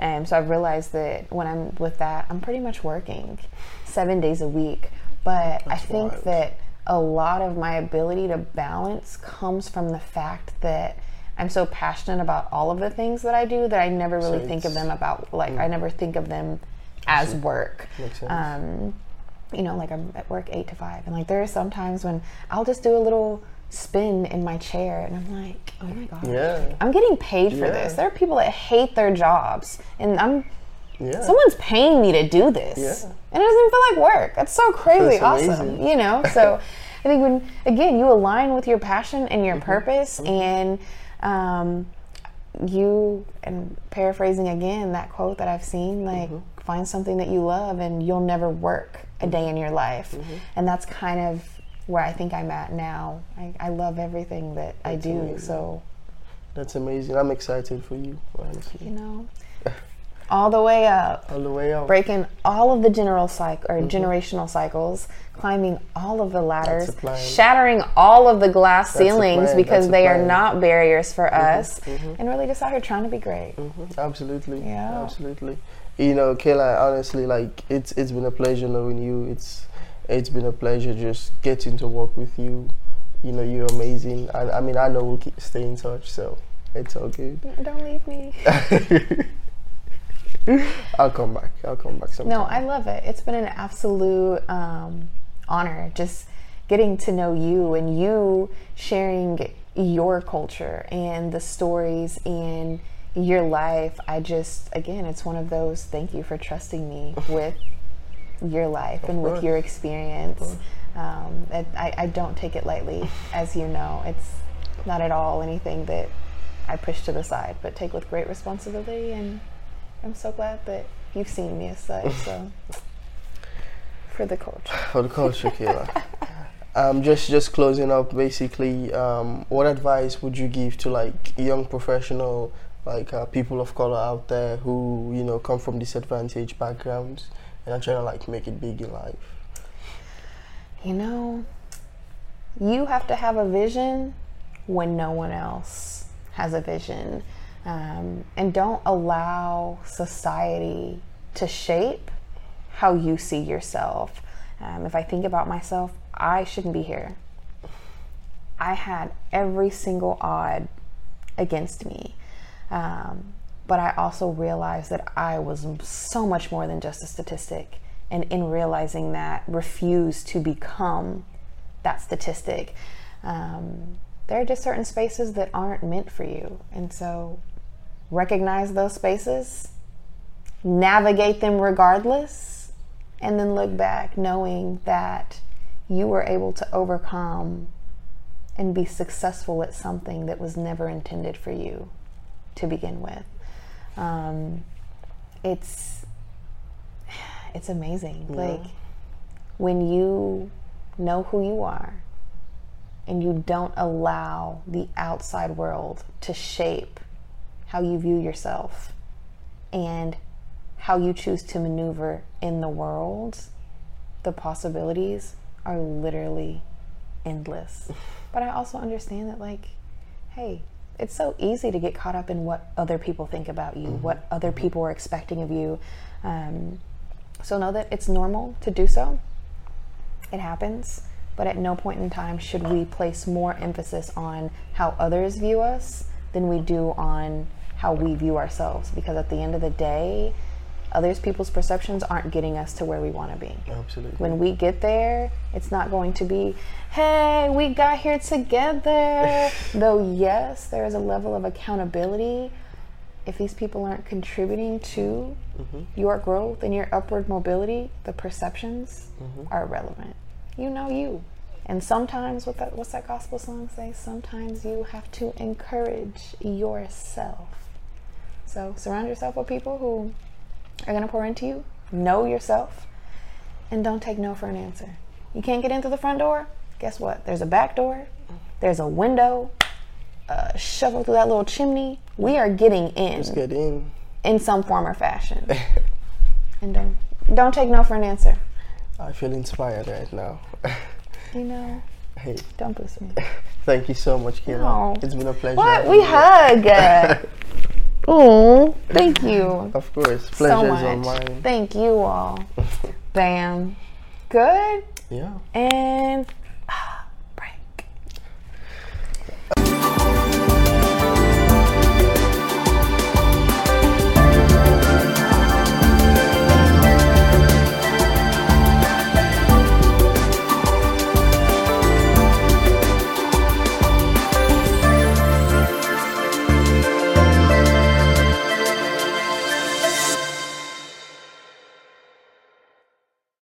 Um, so I've realized that when I'm with that, I'm pretty much working seven days a week. But I think wild. that a lot of my ability to balance comes from the fact that I'm so passionate about all of the things that I do that I never really So think of them about like I never think of them as work. Um, you know, like I'm at work eight to five, and like there are some times when I'll just do a little spin in my chair, and I'm like, oh my god, Yeah. I'm getting paid for Yeah. this. There are people that hate their jobs, and I'm Yeah. someone's paying me to do this, Yeah. and it doesn't feel like work. That's so crazy awesome, amazing. you know. So I think when again you align with your passion and Mm-hmm. your purpose, and um, you and paraphrasing again that quote that I've seen, like Mm-hmm. find something that you love, and you'll never work a day in your life, Mm-hmm. and that's kind of where I think I'm at now. I, I love everything that I do, amazing. so That's amazing. I'm excited for you, honestly. you know, all the way up. All the way out. breaking all of the general cycle or generational cycles, climbing all of the ladders, Mm-hmm. shattering all of the glass a ceilings because that's they are. Mm-hmm. not barriers for us, and really just out here trying to be great. Mhm, Absolutely. Yeah. Absolutely. You know, Kayla, honestly, like it's it's been a pleasure knowing you. It's it's been a pleasure just getting to work with you. You know, you're amazing. And I mean, I know we'll keep stay in touch, so it's all good. Don't leave me. I'll come back. I'll come back sometime. No, I love it. It's been an absolute um, honor just getting to know you and you sharing your culture and the stories and your life. I just, again, it's one of those thank you for trusting me with your life and with your experience. Um, it, I, I don't take it lightly, as you know. It's not at all anything that I push to the side, but take with great responsibility. And I'm so glad that you've seen me as such. So, for the culture. for the culture, Kayla. Um, just just closing up, basically, um, what advice would you give to like young professional, like uh, people of color out there who you know come from disadvantaged backgrounds and are trying to like make it big in life? You know, you have to have a vision when no one else has a vision. Um, and don't allow society to shape how you see yourself. Um, if I think about myself, I shouldn't be here. I had every single odd against me. Um, but I also realized that I was so much more than just a statistic. And in realizing that, refused to become that statistic. Um, there are just certain spaces that aren't meant for you. And so recognize those spaces, navigate them regardless, and then look back knowing that you were able to overcome and be successful at something that was never intended for you to begin with. Um, it's it's amazing. Yeah. Like when you know who you are and you don't allow the outside world to shape how you view yourself and how you choose to maneuver in the world, the possibilities are literally endless. But I also understand that, like, hey, it's so easy to get caught up in what other people think about you, mm-hmm. what other people are expecting of you. Um, so know that it's normal to do so. It happens, but at no point in time should we place more emphasis on how others view us than we do on how we view ourselves. Because at the end of the day, others people's perceptions aren't getting us to where we want to be. Absolutely. When we get there, it's not going to be, hey, we got here together. Though, yes, there is a level of accountability. If these people aren't contributing to mm-hmm. your growth and your upward mobility, the perceptions mm-hmm. are irrelevant. You know you. And sometimes, what that, what's that gospel song say? Sometimes you have to encourage yourself. So surround yourself with people who are going to pour into you. Know yourself. And don't take no for an answer. You can't get into the front door? Guess what? There's a back door. There's a window. Uh, shovel through that little chimney. We are getting in. Just get in. In some form or fashion. and don't don't take no for an answer. I feel inspired right now. you know. Hey. Don't boost me. Thank you so much, Kayla. No. It's been a pleasure. What? We hug. Oh, thank you. Of course. Pleasure so much. mine. Thank you all. Bam. Good? Yeah. And